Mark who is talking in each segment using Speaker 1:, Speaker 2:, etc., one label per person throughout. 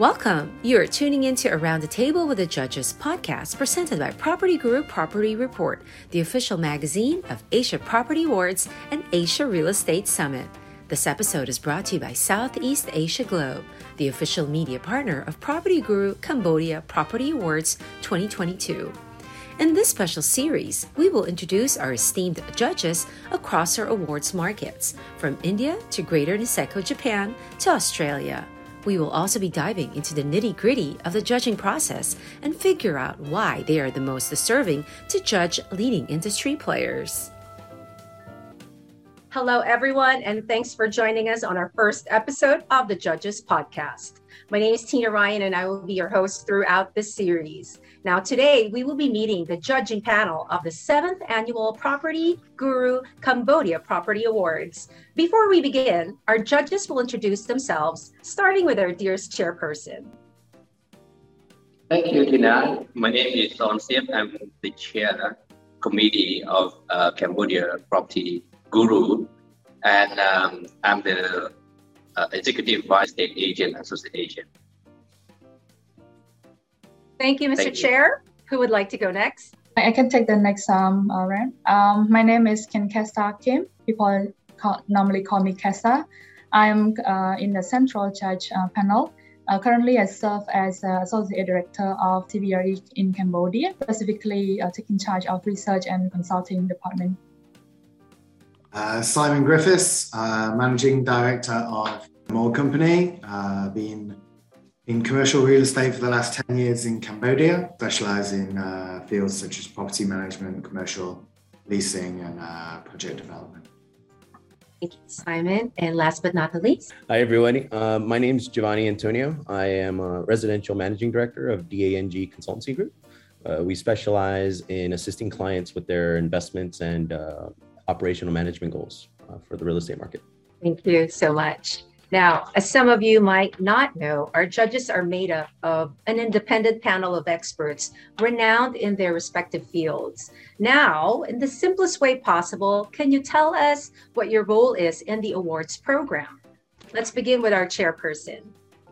Speaker 1: Welcome. You are tuning into Around the Table with the Judges podcast presented by Property Guru Property Report, the official magazine of Asia Property Awards and Asia Real Estate Summit. This episode is brought to you by Southeast Asia Globe, the official media partner of Property Guru Cambodia Property Awards 2022. In this special series, we will introduce our esteemed judges across our awards markets, from India to Greater Niseko, Japan to Australia. We will also be diving into the nitty gritty of the judging process and figure out why they are the most deserving to judge leading industry players.
Speaker 2: Hello, everyone, and thanks for joining us on our first episode of the Judges Podcast. My name is Tina Ryan, and I will be your host throughout this series. Now, today we will be meeting the judging panel of the seventh annual Property Guru Cambodia Property Awards. Before we begin, our judges will introduce themselves, starting with our dearest chairperson.
Speaker 3: Thank you, Tina. My name is Son. I'm the chair committee of uh, Cambodia Property Guru, and um, I'm the uh, Executive Vice State Agent Association.
Speaker 2: Thank you, Mr. Thank Chair. You. Who would like to go next?
Speaker 4: I can take the next um, uh, round. Um, my name is Ken Kesta Kim. People call, normally call me Kesta. I'm uh, in the Central Judge uh, panel. Uh, currently, I serve as uh, Associate Director of CBRE in Cambodia, specifically uh, taking charge of research and consulting department.
Speaker 5: Uh, Simon Griffiths, uh, Managing Director of Mole Company, uh, been in commercial real estate for the last 10 years in Cambodia, specialize in uh, fields such as property management, commercial leasing, and uh, project development.
Speaker 2: Thank you, Simon. And last but not the least.
Speaker 6: Hi, everyone. Uh, my name is Giovanni Antonio. I am a residential managing director of DANG Consultancy Group. we specialize in assisting clients with their investments and operational management goals uh, for the real estate market.
Speaker 2: Thank you so much. Now, as some of you might not know, our judges are made up of an independent panel of experts renowned in their respective fields. Now, in the simplest way possible, can you tell us what your role is in the awards program? Let's begin with our chairperson.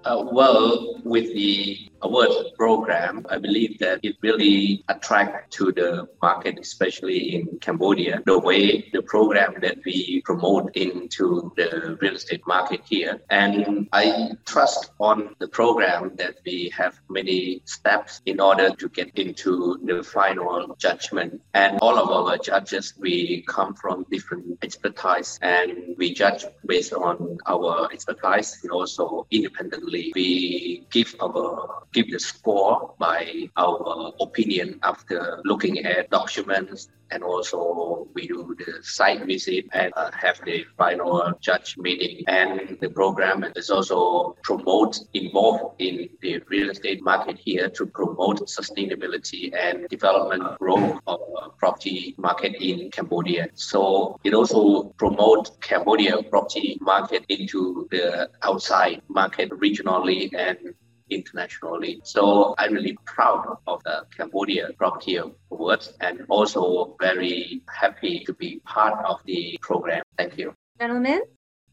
Speaker 3: Uh, well, with the award program, I believe that it really attract to the market, especially in Cambodia, the way the program that we promote into the real estate market here. And I trust on the program that we have many steps in order to get into the final judgment. And all of our judges, we come from different expertise and we judge based on our expertise and also independently. We give our give the score by our opinion after looking at documents and also we do the site visit and uh, have the final judge meeting and the program and is also promote involved in the real estate market here to promote sustainability and development growth of uh, property market in Cambodia. So it also promote Cambodia property market into the outside market regionally and internationally. So I'm really proud of the Cambodia Property Awards and also very happy to be part of the program. Thank you.
Speaker 2: Gentlemen?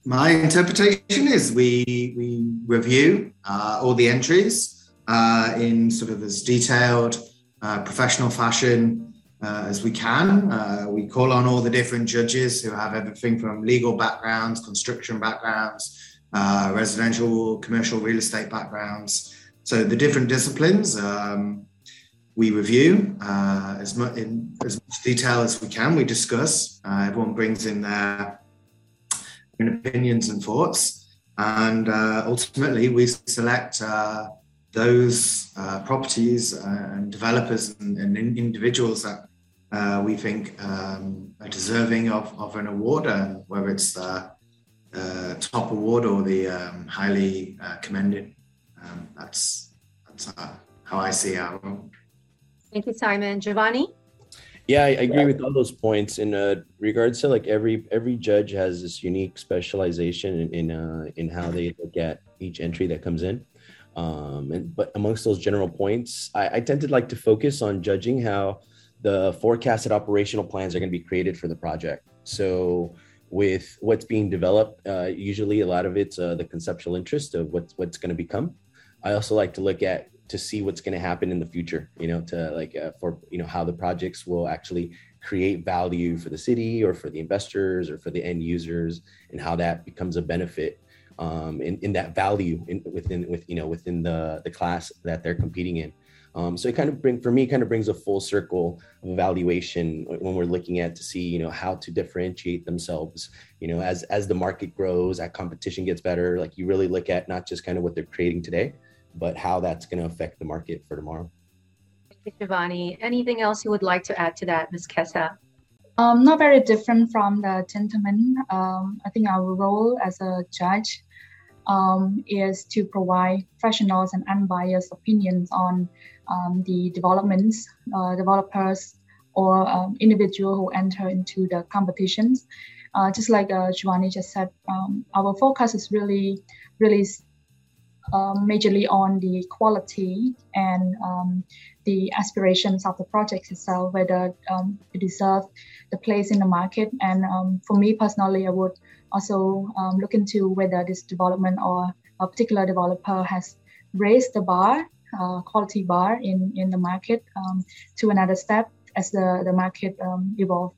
Speaker 5: My interpretation is we, we review uh, all the entries uh, in sort of as detailed uh, professional fashion uh, as we can. Uh, we call on all the different judges who have everything from legal backgrounds, construction backgrounds, uh, residential, commercial real estate backgrounds. So the different disciplines um, we review uh, as much in as much detail as we can. We discuss. Uh, everyone brings in their own opinions and thoughts, and uh, ultimately we select uh, those uh, properties and developers and, and individuals that we think um, are deserving of, of an award, whether it's the uh, top award or the um, highly uh, commended. Um, that's that's uh, how I see our role.
Speaker 2: Thank you, Simon. Giovanni.
Speaker 6: Yeah, I, agree with all those points. In uh, regards to like every every judge has this unique specialization in in, uh, in how they look at each entry that comes in. Um, and but amongst those general points, I, I tend to like to focus on judging how the forecasted operational plans are going to be created for the project. So with what's being developed. Uh, usually, a lot of it's uh, the conceptual interest of what's what's going to become. I also like to look at to see what's going to happen in the future. You know, to like uh, for you know how the projects will actually create value for the city or for the investors or for the end users, and how that becomes a benefit um, in, in that value in, within with you know within the the class that they're competing in. Um, so it kind of bring for me kind of brings a full circle of evaluation when we're looking at to see you know how to differentiate themselves. You know, as as the market grows, that competition gets better. Like you really look at not just kind of what they're creating today, but how that's going to affect the market for tomorrow.
Speaker 2: Thank you, Giovanni. Anything else you would like to add to that, Ms. Kessa?
Speaker 4: Um, not very different from the gentleman. Um, I think our role as a judge um, is to provide professionals and unbiased opinions on um, the developments, uh, developers, or um, individual who enter into the competitions. Uh, just like uh, Giovanni just said, um, our focus is really, really um, majorly on the quality and um, the aspirations of the project itself, whether um, it deserves the place in the market. And um, for me personally, I would also um, look into whether this development or a particular developer has raised the bar, uh, quality bar in, in the market um, to another step as the, the market evolves.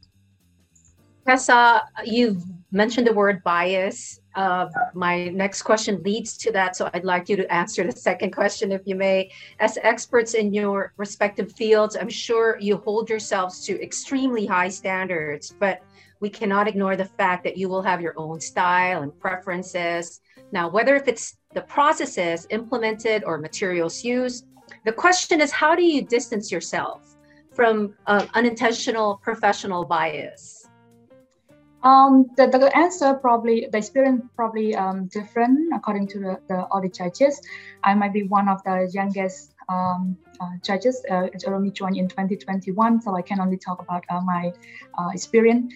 Speaker 2: Tessa, you've mentioned the word bias. Uh, my next question leads to that, so I'd like you to answer the second question, if you may. As experts in your respective fields, I'm sure you hold yourselves to extremely high standards, but we cannot ignore the fact that you will have your own style and preferences. Now, whether if it's the processes implemented or materials used, the question is how do you distance yourself from uh, unintentional professional bias?
Speaker 4: Um, the, the answer probably, the experience probably um, different according to the, the, the judges. I might be one of the youngest um, uh, judges. Uh, only joined in 2021, so I can only talk about uh, my uh, experience.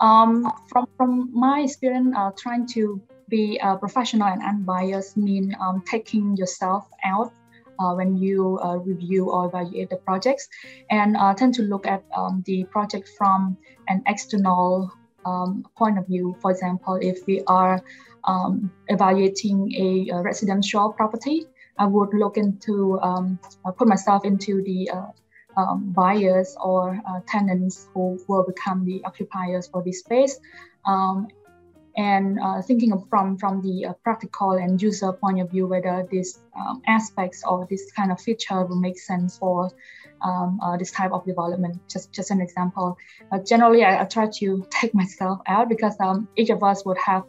Speaker 4: Um, from, from my experience, uh, trying to be a professional and unbiased mean um, taking yourself out uh, when you uh, review or evaluate the projects and uh, tend to look at um, the project from an external um, point of view. For example, if we are um, evaluating a, a, residential property, I would look into um, uh, put myself into the uh, um, buyers or uh, tenants who will become the occupiers for this space. Um, and uh, thinking from from the uh, practical and user point of view, whether these um, aspects or this kind of feature will make sense for um, uh, this type of development. Just just an example. Generally, I, I, try to take myself out because um, each of us would have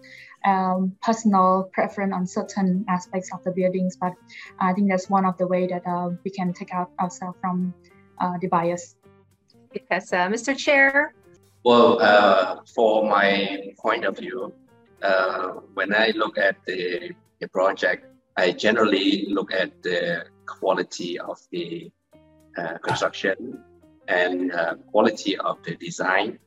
Speaker 4: um, personal preference on certain aspects of the buildings. But I think that's one of the way that uh, we can take out ourselves from uh, the bias.
Speaker 2: Yes, uh, Mr. Chair.
Speaker 3: Well, uh, for my point of view, when I look at the, the project, I generally look at the quality of the uh, construction and uh, quality of the design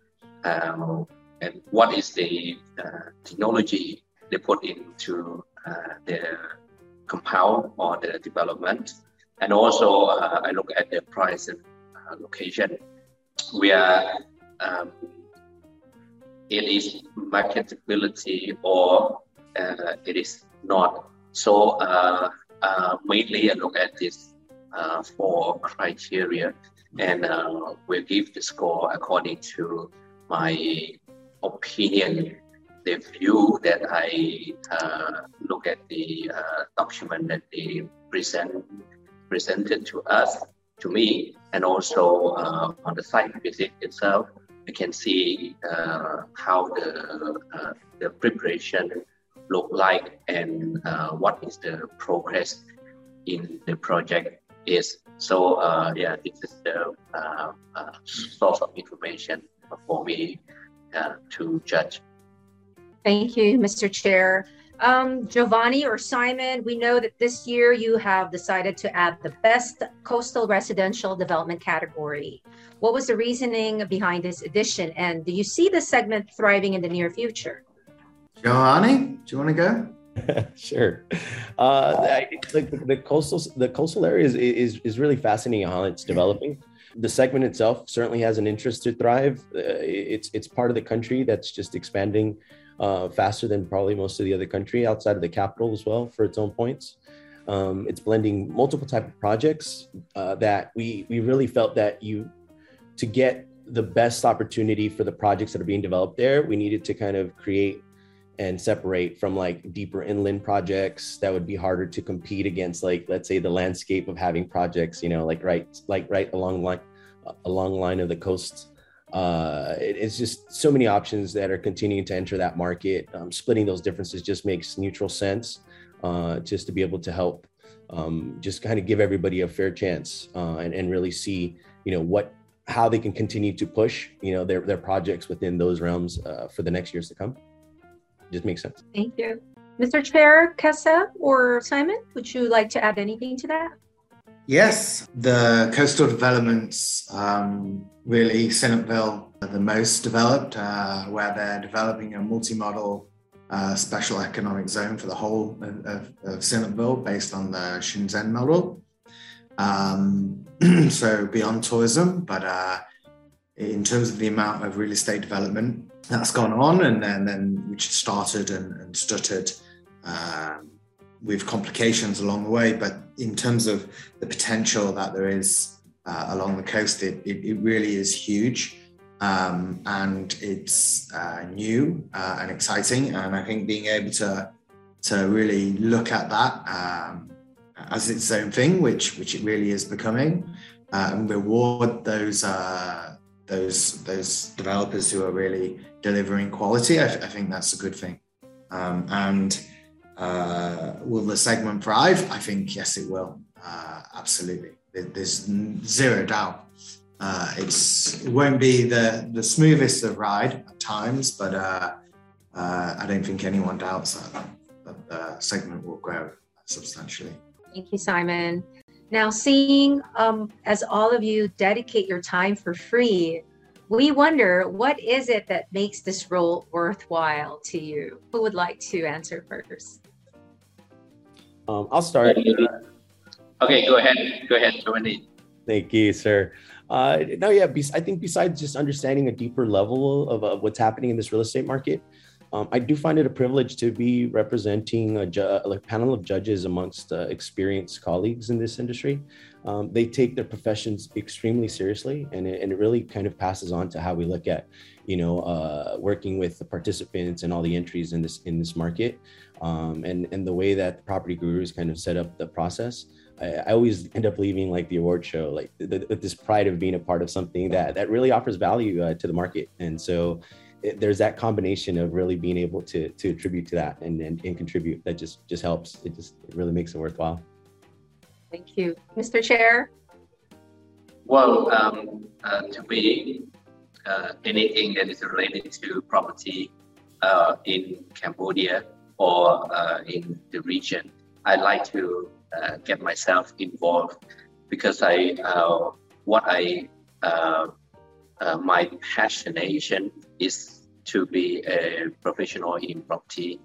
Speaker 3: um, and what is the uh, technology they put into the compound or the development. And also I look at the price and location where um, it is marketability or uh, it is not. So uh, uh, mainly I look at this uh, four criteria, and uh, will give the score according to my opinion, the view that I uh, look at the uh, document that they present presented to us, to me, and also uh, on the site visit itself, I can see uh, how the uh, the preparation look like and what is the progress in the project is. So uh, yeah, this is the uh, uh, source of information for me uh, to judge.
Speaker 2: Thank you, Mr. Chair. Um, Giovanni or Simon, we know that this year you have decided to add the best coastal residential development category. What was the reasoning behind this addition, and do you see this segment thriving in the near future?
Speaker 5: Giovanni, do you want to go?
Speaker 6: sure. Uh, I, like the, the, coastal the coastal area is, is is really fascinating how it's developing. The segment itself certainly has an interest to thrive. Uh, it's it's part of the country that's just expanding uh, faster than probably most of the other country outside of the capital as well for its own points. Um, it's blending multiple type of projects uh, that we we really felt that you to get the best opportunity for the projects that are being developed there, we needed to kind of create and separate from like deeper inland projects that would be harder to compete against like let's say the landscape of having projects you know like right like right along line along line of the coast uh, it, it's just so many options that are continuing to enter that market. Um, splitting those differences just makes neutral sense uh, just to be able to help um, just kind of give everybody a fair chance uh, and, and really see you know what how they can continue to push you know their, their projects within those realms uh, for the next years to come. Just makes sense.
Speaker 2: Thank you. Mr chair kessa or simon would you like to add anything to that
Speaker 5: yes the coastal developments um, really Sihanoukville the most developed uh, where they're developing a multi-model uh, special economic zone for the whole of, of, of based on the Shenzhen model. Um, so beyond tourism, but uh, in terms of the amount of real estate development that's gone on, and then, then which started and, and stuttered um, with complications along the way. But in terms of the potential that there is uh, along the coast, it, it, it really is huge. Um, and it's uh, new uh, and exciting. And I think being able to to really look at that um, as its own thing, which which it really is becoming, uh, and reward those uh, those those developers who are really delivering quality. I, I think that's a good thing. Um, and uh, will the segment thrive? I think yes, it will. Uh, absolutely. There's zero doubt. Uh, it's it won't be the the smoothest of ride at times, but uh, I don't think anyone doubts that, that the segment will grow substantially.
Speaker 2: Thank you, Simon. Now, seeing um, as all of you dedicate your time for free, we wonder what is it that makes this role worthwhile to you? Who would like to answer first?
Speaker 6: Um, I'll start.
Speaker 3: Okay, go ahead. Go ahead, Giovanni.
Speaker 6: Thank you, sir. Uh, no, yeah, I think besides just understanding a deeper level of, of what's happening in this real estate market, um, I do find it a privilege to be representing a, ju- a panel of judges amongst uh, experienced colleagues in this industry. Um, they take their professions extremely seriously, and it, and it really kind of passes on to how we look at, you know, uh, working with the participants and all the entries in this in this market, um, and and the way that the property gurus kind of set up the process. I, I always end up leaving like the award show, like the, the, this pride of being a part of something that that really offers value uh, to the market, and so it, there's that combination of really being able to to attribute to that and, and, and contribute that just just helps. It just it really makes it worthwhile.
Speaker 2: Thank you. Mr chair?
Speaker 3: Well um, uh, to me uh, anything that is related to property uh, in cambodia or uh, in the region i like to uh, get myself involved because i uh, what i uh, my passionation is to be a professional in property,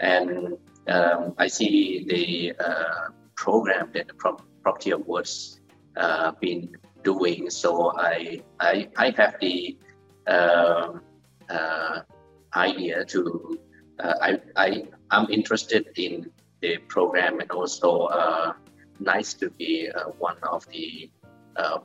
Speaker 3: and um, I see the uh, program that the Pro- Property Awards uh, been doing. So I I, I have the um, uh, idea to uh, I I I'm interested in the program and also uh, nice to be one of the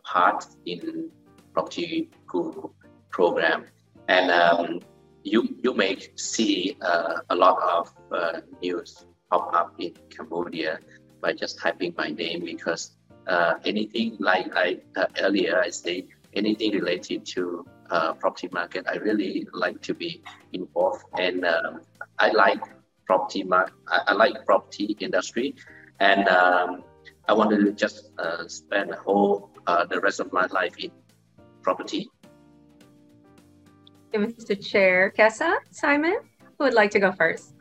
Speaker 3: part in property guru program, and um, you you may see uh, a lot of uh, news pop up in Cambodia by just typing my name because uh, anything like I uh, earlier I say anything related to uh, property market I really like to be involved. And um, I like property mar- I, I, like property industry and um, I want to just uh, spend the whole the rest of my life in property.
Speaker 2: Mr. Chair, Kessa, Simon, who would like to go first?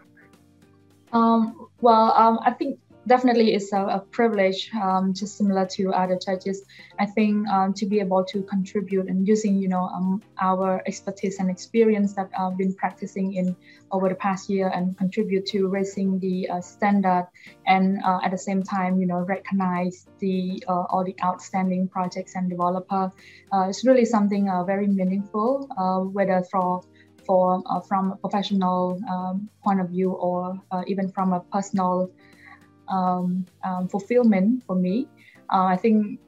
Speaker 4: Um, well, um, I think definitely it's a, a privilege, um, just similar to other judges. I think um, to be able to contribute and using, you know, um, our expertise and experience that I've been practicing in over the past year and contribute to raising the uh, standard and uh, at the same time, you know, recognize the uh, all the outstanding projects and developer. Uh, it's really something uh, very meaningful, uh, whether for for from a professional um, point of view or even from a personal um, um, fulfillment for me. Uh, I think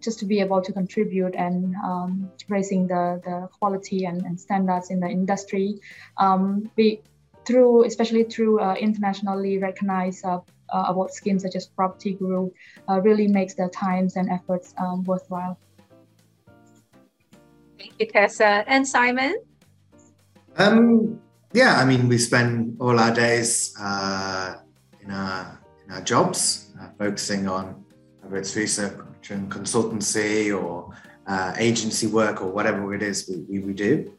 Speaker 4: just to be able to contribute and um, raising the, the quality and, and standards in the industry, um, be, through especially through uh, internationally recognized uh, uh, award schemes such as Property Guru, uh, really makes the times and efforts um, worthwhile.
Speaker 2: Thank you, Tessa. And Simon?
Speaker 5: Um, yeah, I mean, we spend all our days uh, in, our, in our jobs, uh, focusing on whether it's research and consultancy or uh, agency work or whatever it is we, we, we do.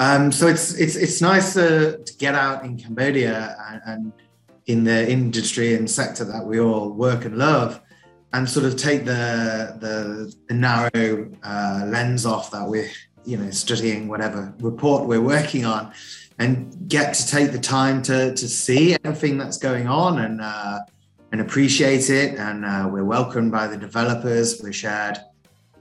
Speaker 5: Um, so it's it's it's nice to, to get out in Cambodia and, and, in the industry and sector that we all work and love, and sort of take the the, the narrow uh, lens off that we're you know studying whatever report we're working on, and get to take the time to to see everything that's going on and uh, and appreciate it. And uh, we're welcomed by the developers. We're shared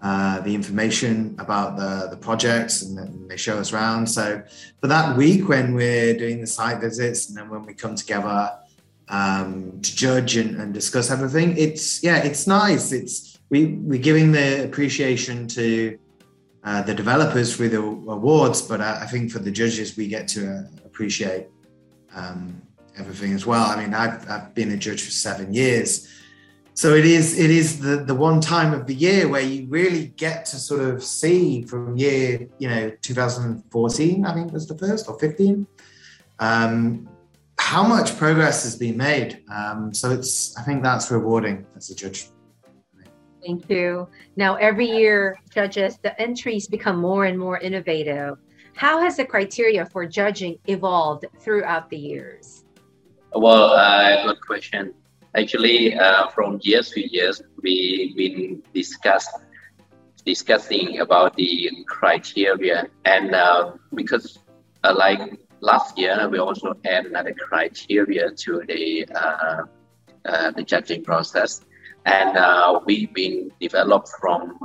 Speaker 5: uh, the information about the, the projects and they show us around. So for that week when we're doing the site visits and then when we come together um, to judge and, and, discuss everything, it's yeah, it's nice. It's we we're giving the appreciation to uh, the developers for the awards, but I, I, think for the judges we get to uh, appreciate um, everything as well. I mean, I've, I've been a judge for seven years. So it is it is the the one time of the year where you really get to sort of see from year you know 2014 i think was the first or 15 um, how much progress has been made. Um, so it's i think that's rewarding as a judge
Speaker 2: thank you now every year judges the entries become more and more innovative. How has the criteria for judging evolved throughout the years?
Speaker 3: Well uh, good question. Actually, uh, from years to years, we've been discuss, discussing about the criteria, and uh, because uh, like last year, we also add another criteria to the uh, uh, the judging process, and uh, we've been developed from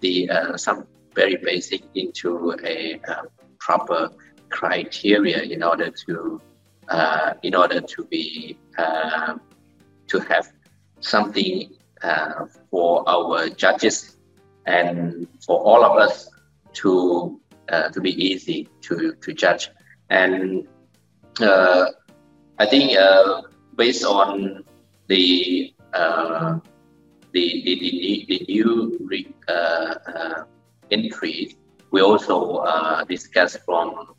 Speaker 3: the some very basic into a proper criteria in order to uh, in order to be uh, to have something uh, for our judges and for all of us to uh, to be easy to to judge. And uh, I think uh, based on the the, the, the, the new re, entry, we also discuss from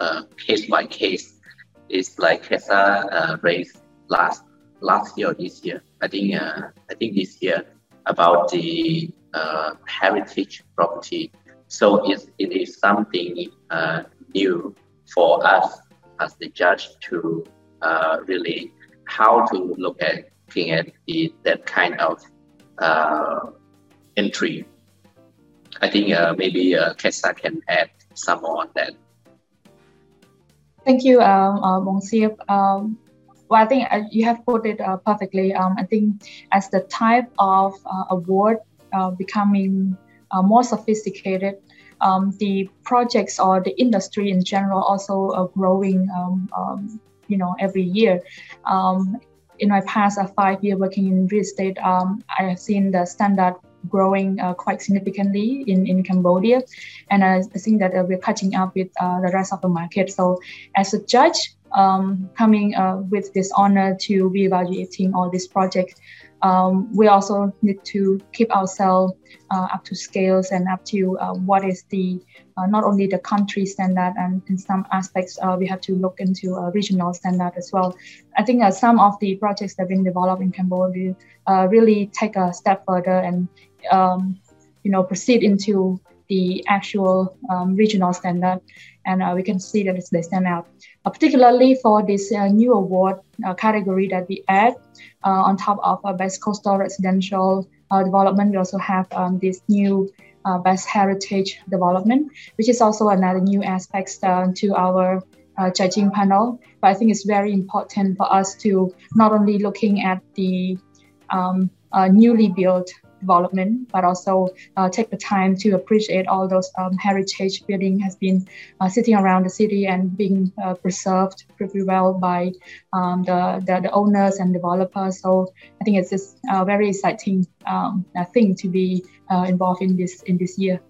Speaker 3: uh, case by case. It's like uh, raised last last year or this year. I think uh, I think this year about the uh, heritage property. So it, it is something uh, new for us as the judge to uh, really how to look at looking at the, that kind of uh, entry. I think uh, maybe uh, Kesa can add some more on that.
Speaker 4: Thank you, um, uh, Siep. Um, well, I think uh, you have put it uh, perfectly. Um, I think as the type of uh, award becoming more sophisticated, um, the projects or the industry in general also are growing. Um, um, you know, every year. in my past five years working in real estate, I have seen the standard growing uh, quite significantly in, in Cambodia. And I think that uh, we're catching up with uh, the rest of the market. So as a judge, um, coming uh, with this honor to be evaluating all these projects, um, we also need to keep ourselves uh, up to scales and up to uh, what is the uh, not only the country standard and in some aspects uh, we have to look into regional standard as well. I think uh, some of the projects that have been developed in Cambodia uh, really take a step further and um, you know proceed into the actual um, regional standard, and we can see that they stand out. Uh, particularly for this uh, new award uh, category that we add uh, on top of uh, best coastal residential development, we also have um, this new best heritage development, which is also another new aspect to our judging panel. But I think it's very important for us to not only looking at the um, newly built development, but also uh, take the time to appreciate all those um, heritage building has been uh, sitting around the city and being uh, preserved pretty well by um, the, the, the owners and developers. So I think it's just a very exciting um, thing to be involved in this in this year.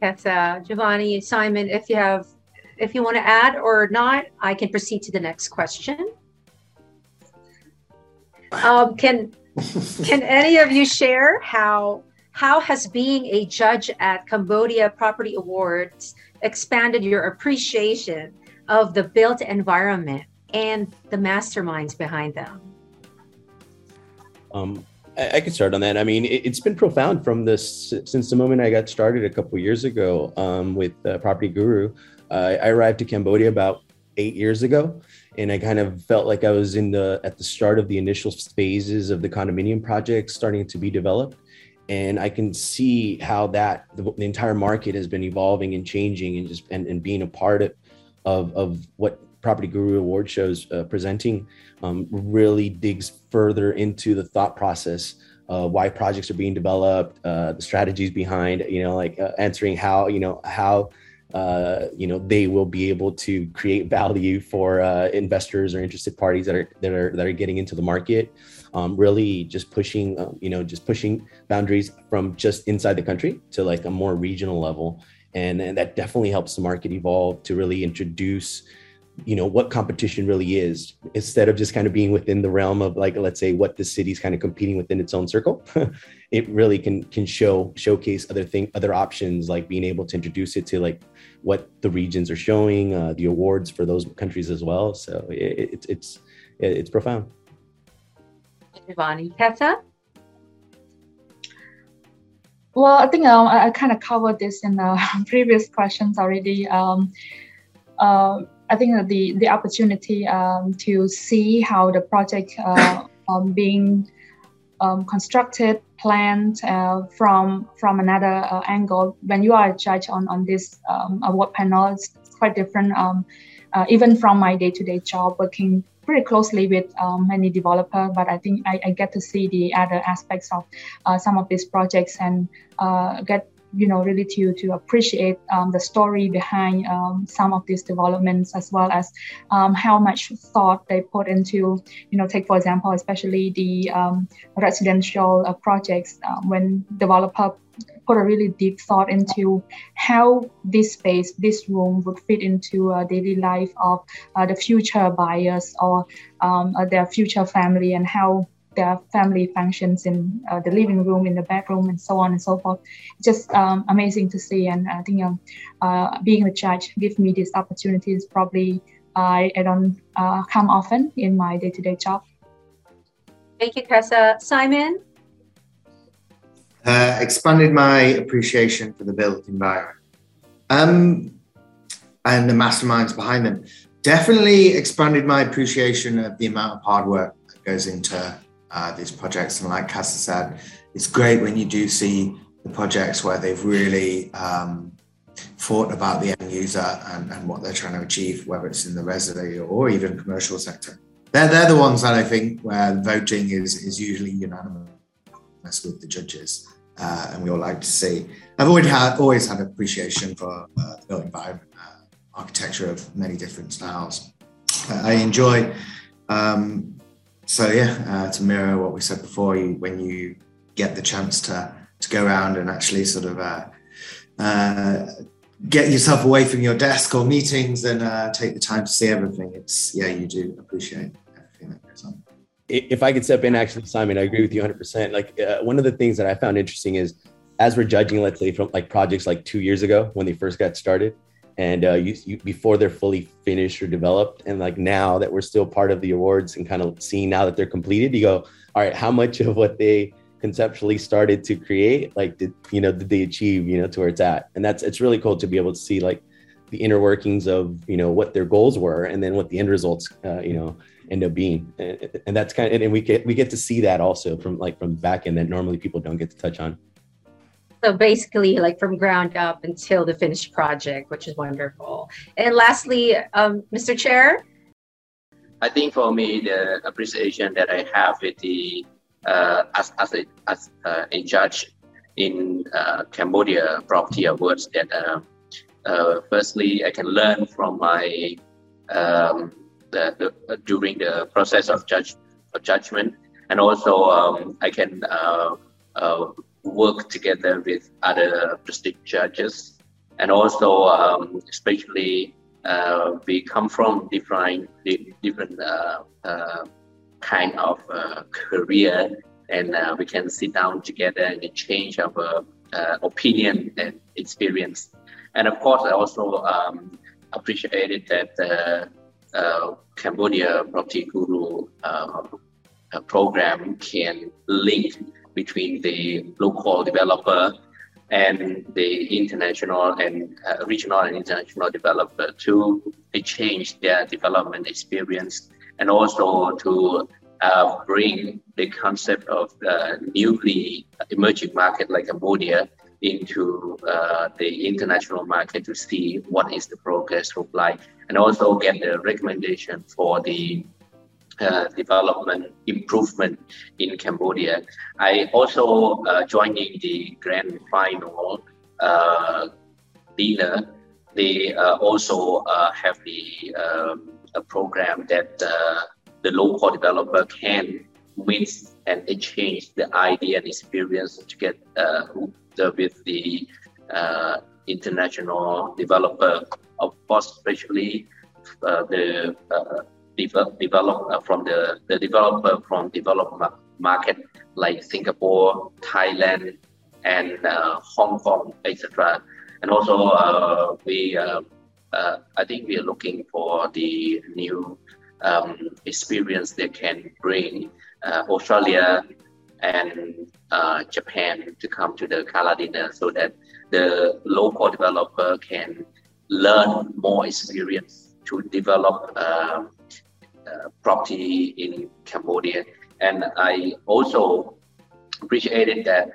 Speaker 2: That's Giovanni, Simon. If you have if you want to add or not, I can proceed to the next question. Um, can can any of you share how how has being a judge at Cambodia Property Awards expanded your appreciation of the built environment and the masterminds behind them?
Speaker 6: Um, I, I could start on that. I mean, it, has been profound from this since the moment I got started a couple years ago um, with uh, Property Guru. Uh, I arrived to Cambodia about eight years ago, and I kind of felt like I was in the at the start of the initial phases of the condominium project starting to be developed. And I can see how that the, the entire market has been evolving and changing, and just and, and being a part of of, of what Property Guru Award shows uh, presenting um, really digs further into the thought process uh, why projects are being developed, uh, the strategies behind, you know, like uh, answering how, you know, how uh, you know they will be able to create value for uh, investors or interested parties that are that are that are getting into the market. Um, really, just pushing uh, you know just pushing boundaries from just inside the country to like a more regional level, and, and that definitely helps the market evolve to really introduce you know what competition really is instead of just kind of being within the realm of like let's say what the city's kind of competing within its own circle it really can can show showcase other thing other options like being able to introduce it to like what the regions are showing uh, the awards for those countries as well. So it, it, it's it's profound.
Speaker 2: Giovanni Tessa
Speaker 4: well I think um, I, I kind of covered this in the previous questions already. Um, uh, I think that the the opportunity um, to see how the project uh, um, being um, constructed, planned uh, from from another uh, angle. When you are a judge on on this um, award panel, it's quite different. Um, uh, even from my day to day job, working pretty closely with um, many developer, but I think I, I, get to see the other aspects of uh, some of these projects and uh, get you know really to to appreciate um, the story behind um, some of these developments as well as um, how much thought they put into you know take for example especially the um, residential uh, projects uh, when developer put a really deep thought into how this space this room would fit into a daily life of uh, the future buyers or um, uh, their future family and how their family functions in uh, the living room, in the bedroom, and so on and so forth. just um, amazing to see, and I think um, uh, being a judge gives me these opportunities. Probably I, I don't uh, come often in my day-to-day job.
Speaker 2: Thank you, Tessa. Simon.
Speaker 5: Uh, expanded my appreciation for the built environment um, and the masterminds behind them. Definitely expanded my appreciation of the amount of hard work that goes into uh, these projects. And like Casa said, it's great when you do see the projects where they've really um, thought about the end user and, and, what they're trying to achieve, whether it's in the residential or even commercial sector. They're, they're the ones that I think where voting is, is usually unanimous with the judges. Uh, and we all like to see. I've always had always had appreciation for uh, the built environment, uh, architecture of many different styles. I enjoy um, so yeah, uh, to mirror what we said before, you, when you get the chance to to go around and actually sort of uh, uh, get yourself away from your desk or meetings and uh, take the time to see everything, it's yeah, you do appreciate everything that goes on.
Speaker 6: If I could step in, actually, Simon, I agree with you 100%. Like uh, one of the things that I found interesting is as we're judging, let's say from like projects like two years ago when they first got started, and uh, you, you, before they're fully finished or developed and like now that we're still part of the awards and kind of seeing now that they're completed you go all right how much of what they conceptually started to create like did you know did they achieve you know to where it's at? And that's it's really cool to be able to see like the inner workings of you know what their goals were and then what the end results uh, you know end up being. And, and that's kind of and we get we get to see that also from like from back end that normally people don't get to touch on
Speaker 2: so basically, like from ground up until the finished project, which is wonderful. And lastly, um, Mr. Chair.
Speaker 3: I think for me, the appreciation that I have with the uh, as, as, a, as uh, a judge in uh, Cambodia Property Awards that uh, uh, firstly I can learn from my um, the, the, during the process of judge of judgment and also um, I can work together with other district judges. And also um, especially uh, we come from different different uh, uh, kind of uh, career. And uh, we can sit down together and exchange our uh, opinion and experience. And of course i also um, appreciated that cambodia property guru program can link between the local developer and the international and uh, regional and international developer to exchange their development experience and also to uh, bring the concept of uh, newly emerging market like Cambodia into uh, the international market to see what is the progress look like and also get the recommendation for the uh, development improvement in Cambodia. I also uh, joining the grand final uh, dinner. They uh, also uh, have the um, a program that the local developer can mix and exchange the idea and experience to get with the international developer. Of course, especially the develop, develop uh, from the, the developer from developed market like Singapore, Thailand, and uh, Hong Kong, etc. And also, uh, we uh, uh, I think we are looking for the new um, experience they can bring uh, Australia and Japan to come to the Gala dinner so that the local developer can learn more experience to develop uh, property in Cambodia. And I also appreciated that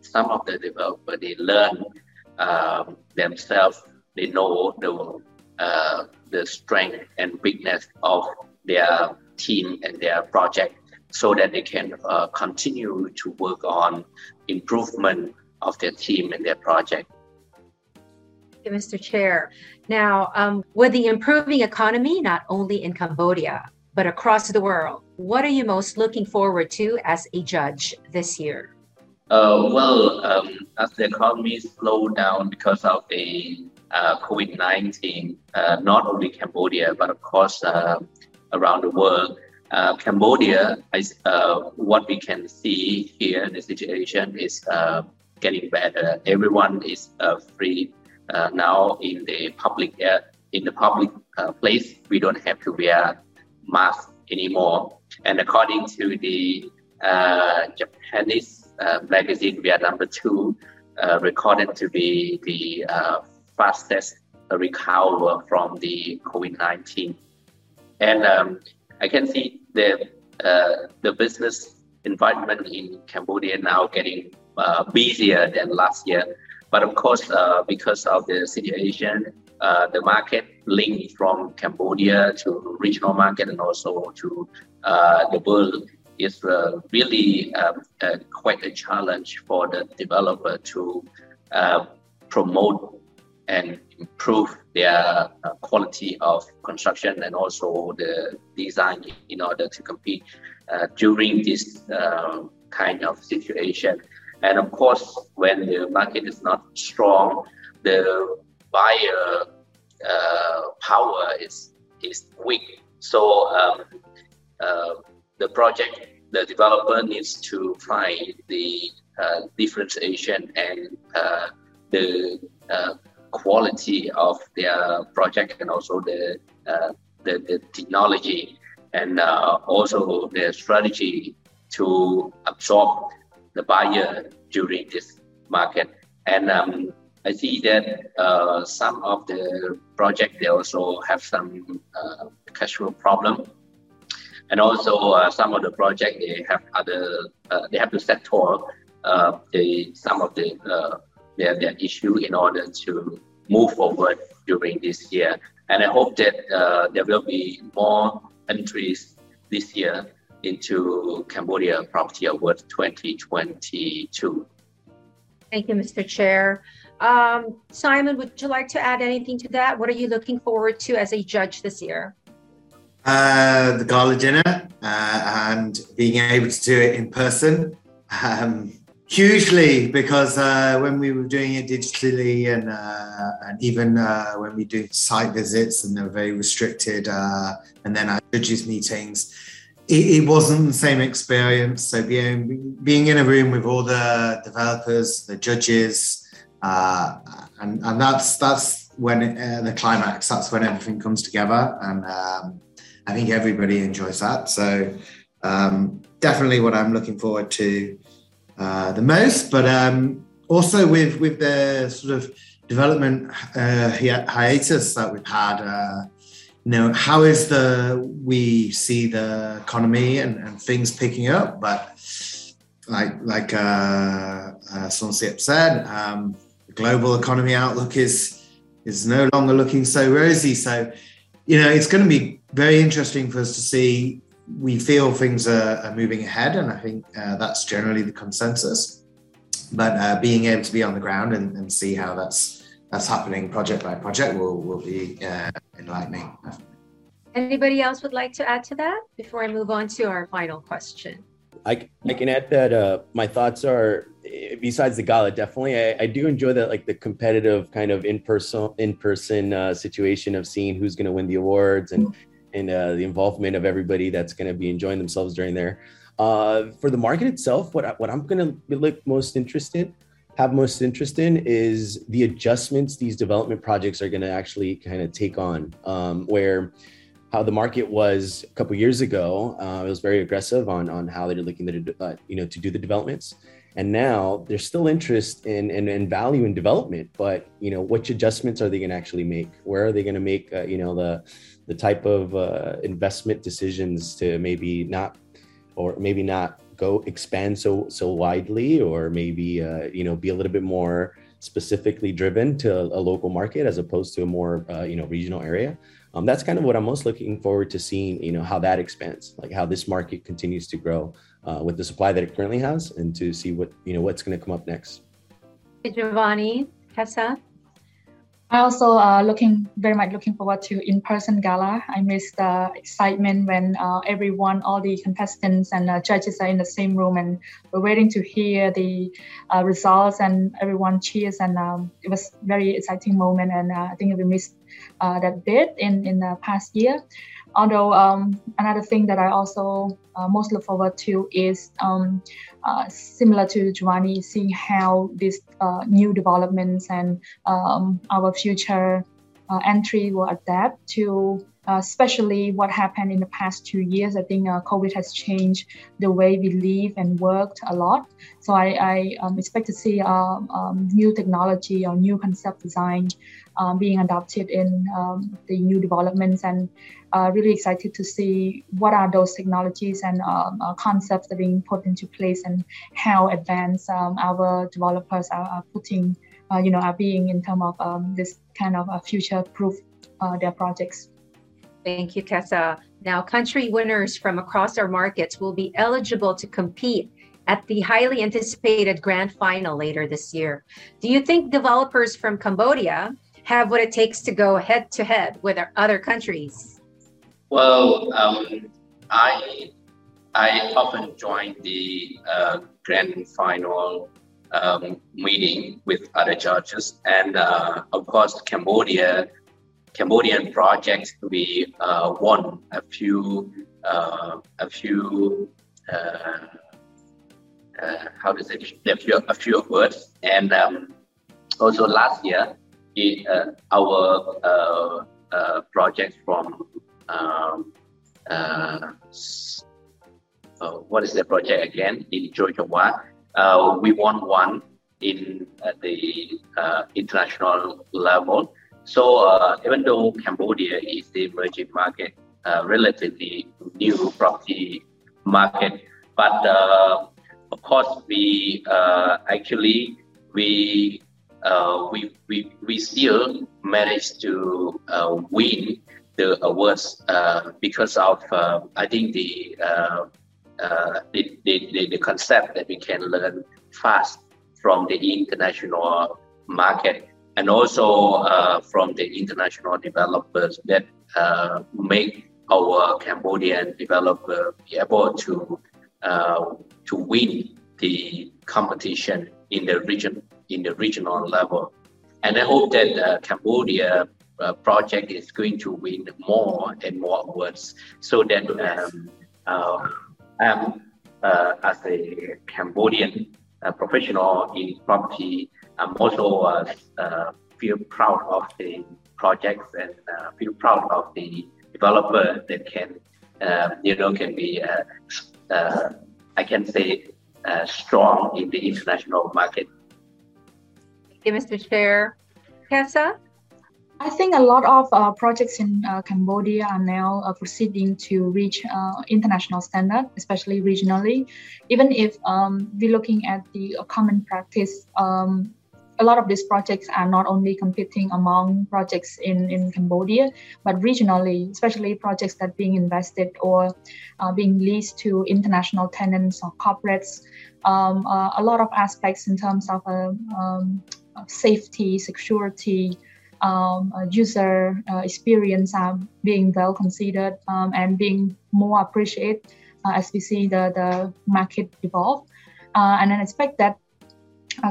Speaker 3: some of the developers they learn um, themselves. They know the uh, the strength and weakness of their team and their project, so that they can uh, continue to work on improvement of their team and their project.
Speaker 2: Mr. Chair. Now, um, with the improving economy, not only in Cambodia, but across the world, what are you most looking forward to as a judge this year?
Speaker 3: Uh, well, um, as the economy slowed down because of the uh, COVID 19, uh, not only Cambodia, but of course uh, around the world, uh, Cambodia, is, uh, what we can see here, in the situation is getting better. Everyone is free uh, now in the public uh, in the public uh, place we don't have to wear mask anymore. And according to the uh, japanese uh, magazine we are number two uh, recorded to be the fastest recover from the covid-19 and um, i can see the the business environment in cambodia now getting busier than last year but of course, uh, because of the situation, uh, the market link from Cambodia to regional market and also to uh, the world is uh, really um, uh, quite a challenge for the developer to uh, promote and improve their quality of construction and also the design in order to compete during this kind of situation. And of course, when the market is not strong, the buyer uh, power is is weak. So um, uh, the project, the developer needs to find the uh, differentiation and uh, the uh, quality of their project and also the uh, the, the, technology and also the strategy to absorb the buyer during this market. And um, I see that uh, some of the project they also have some uh, cash flow problem, and also uh, some of the project they have other uh, they have to settle uh, the some of the uh, their, their issue in order to move forward during this year. And I hope that there will be more entries this year into Cambodia Property Award 2022.
Speaker 2: Thank you, Mr. Chair. Um, Simon, would you like to add anything to that? What are you looking forward to as a judge this year?
Speaker 5: Uh, the gala dinner uh, and being able to do it in person. Um, hugely, because uh, when we were doing it digitally and, uh, and even uh, when we do site visits and they're very restricted, uh, and then our judges meetings, it, it, wasn't the same experience. So being being in a room with all the developers, the judges, uh, and and that's that's when it, uh, the climax. That's when everything comes together, and um, I think everybody enjoys that. So um, definitely what I'm looking forward to uh, the most. But um, also with with the sort of development uh, hiatus that we've had. You know, how is the we see the economy and, and things picking up, but like like uh, uh, said, um, the global economy outlook is is no longer looking so rosy. So, you know, it's going to be very interesting for us to see. We feel things are, are moving ahead, and I think uh, that's generally the consensus. But uh, being able to be on the ground and, and, see how that's that's happening project by project will will be uh, enlightening.
Speaker 2: Anybody else would like to add to that before I move on to our final question?
Speaker 6: I, I can add that uh, my thoughts are besides the gala definitely I, I, do enjoy that like the competitive kind of in-person in-person uh, situation of seeing who's going to win the awards and and uh, the involvement of everybody that's going to be enjoying themselves during there uh, for the market itself what, I, what i'm going to look most interested have most interest in is the adjustments these development projects are going to actually kind of take on um, where how the market was a couple years ago. Uh, it was very aggressive on on how they're looking to uh, you know to do the developments, and now there's still interest in, in, in value in development. But you know, which adjustments are they going to actually make? Where are they going to make uh, you know the the type of uh, investment decisions to maybe not or maybe not go expand so so widely, or maybe uh, you know be a little bit more specifically driven to a, local market as opposed to a more uh, you know regional area um, that's kind of what I'm most looking forward to seeing, you know, how that expands, like how this market continues to grow uh, with the supply that it currently has and to see what, you know, what's going to come up next.
Speaker 2: Giovanni, Tessa?
Speaker 4: I also uh, looking very much looking forward to in-person gala. I miss the excitement when uh, everyone, all the contestants and uh, judges are in the same room and we're waiting to hear the uh, results and everyone cheers and um, it was very exciting moment and uh, I think we missed uh, that bit in in the past year. Although um, another thing that I also uh, most look forward to is um, uh, similar to Giovanni, seeing how these uh, new developments and um, our future uh, entry will adapt to uh, especially what happened in the past two years. I think uh, COVID has changed the way we live and worked a lot. So I, I um, expect to see um, um, new technology or new concept design um, being adopted in um, the new developments and uh, really excited to see what are those technologies and um, uh, concepts that are being put into place and how advanced our developers are, are putting, uh, you know, are being in terms of this kind of a future-proof uh, their projects.
Speaker 2: Thank you, Tessa. Now, country winners from across our markets will be eligible to compete at the highly anticipated grand final later this year. Do you think developers from Cambodia have what it takes to go head to head with other countries?
Speaker 3: Well, um, I I often join the uh, grand final um, meeting with other judges, and uh, of course, Cambodia Cambodian projects we uh, won. A few uh, a few uh, uh how to say a few a few words. And um, also last year it, uh, our uh, project from um, what is the project again? In Jojowa we won one in the international level so uh, even though Cambodia is the emerging market, uh, relatively new property market, but uh, of course we uh, actually we uh, we, we we still managed to uh, win the awards because of I think the the, the, the, concept that we can learn fast from the international market and also uh, from the international developers that uh, make our Cambodian developer be able to uh, to win the competition in the region in the regional level. And I hope that uh, Cambodia uh, project is going to win more and more awards so that um, uh, as a Cambodian professional in property, I'm also uh, feel proud of the projects and feel proud of the developer that can, you know, can be, I can say, strong in the international market.
Speaker 2: Thank you, Mr. Chair. Kessa?
Speaker 4: I think a lot of uh, projects in uh, Cambodia are now uh, proceeding to reach uh, international standard, especially regionally. Even if um, we're looking at the uh, common practice, um, a lot of these projects are not only competing among projects in, in Cambodia, but regionally, especially projects that being invested or uh, being leased to international tenants or corporates. Um, a lot of aspects in terms of um, safety, security, um, user uh, experience are being well considered um, and being more appreciated uh, as we see the, the market evolve. Uh, and I expect that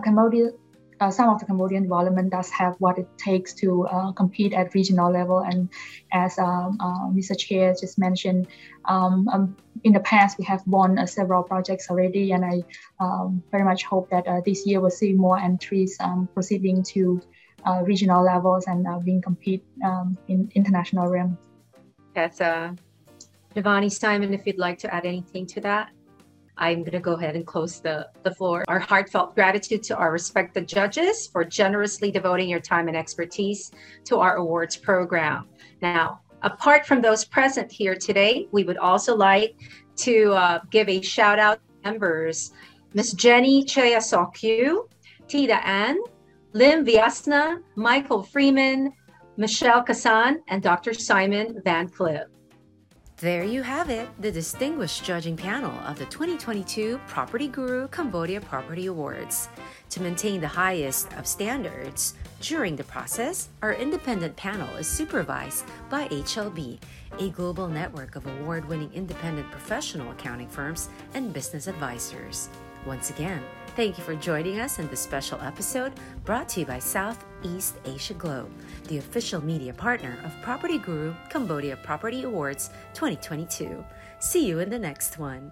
Speaker 4: Cambodia uh, some of the Cambodian development does have what it takes to uh, compete at regional level. And as um, uh, Mr. Chair just mentioned, um, um, in the past we have won several projects already, and I um, very much hope that this year we'll see more entries proceeding to uh, regional levels and uh, being compete in international realm.
Speaker 2: Yes, uh, Giovanni Simon, if you'd like to add anything to that. I'm going to go ahead and close the, the floor. Our heartfelt gratitude to our respected judges for generously devoting your time and expertise to our awards program. Now, apart from those present here today, we would also like to uh, give a shout out to members Miss Jenny Chea Sokyu, Tida Ann, Lim Vyasna, Michael Freeman, Michelle Kassan, and Dr. Simon Van Cliff.
Speaker 1: There you have it, the distinguished judging panel of the 2022 Property Guru Cambodia Property Awards. To maintain the highest of standards during the process, our independent panel is supervised by HLB, a global network of award winning independent professional accounting firms and business advisors. Once again, Thank you for joining us in this special episode brought to you by Southeast Asia Globe, the official media partner of Property Guru Cambodia Property Awards 2022. See you in the next one.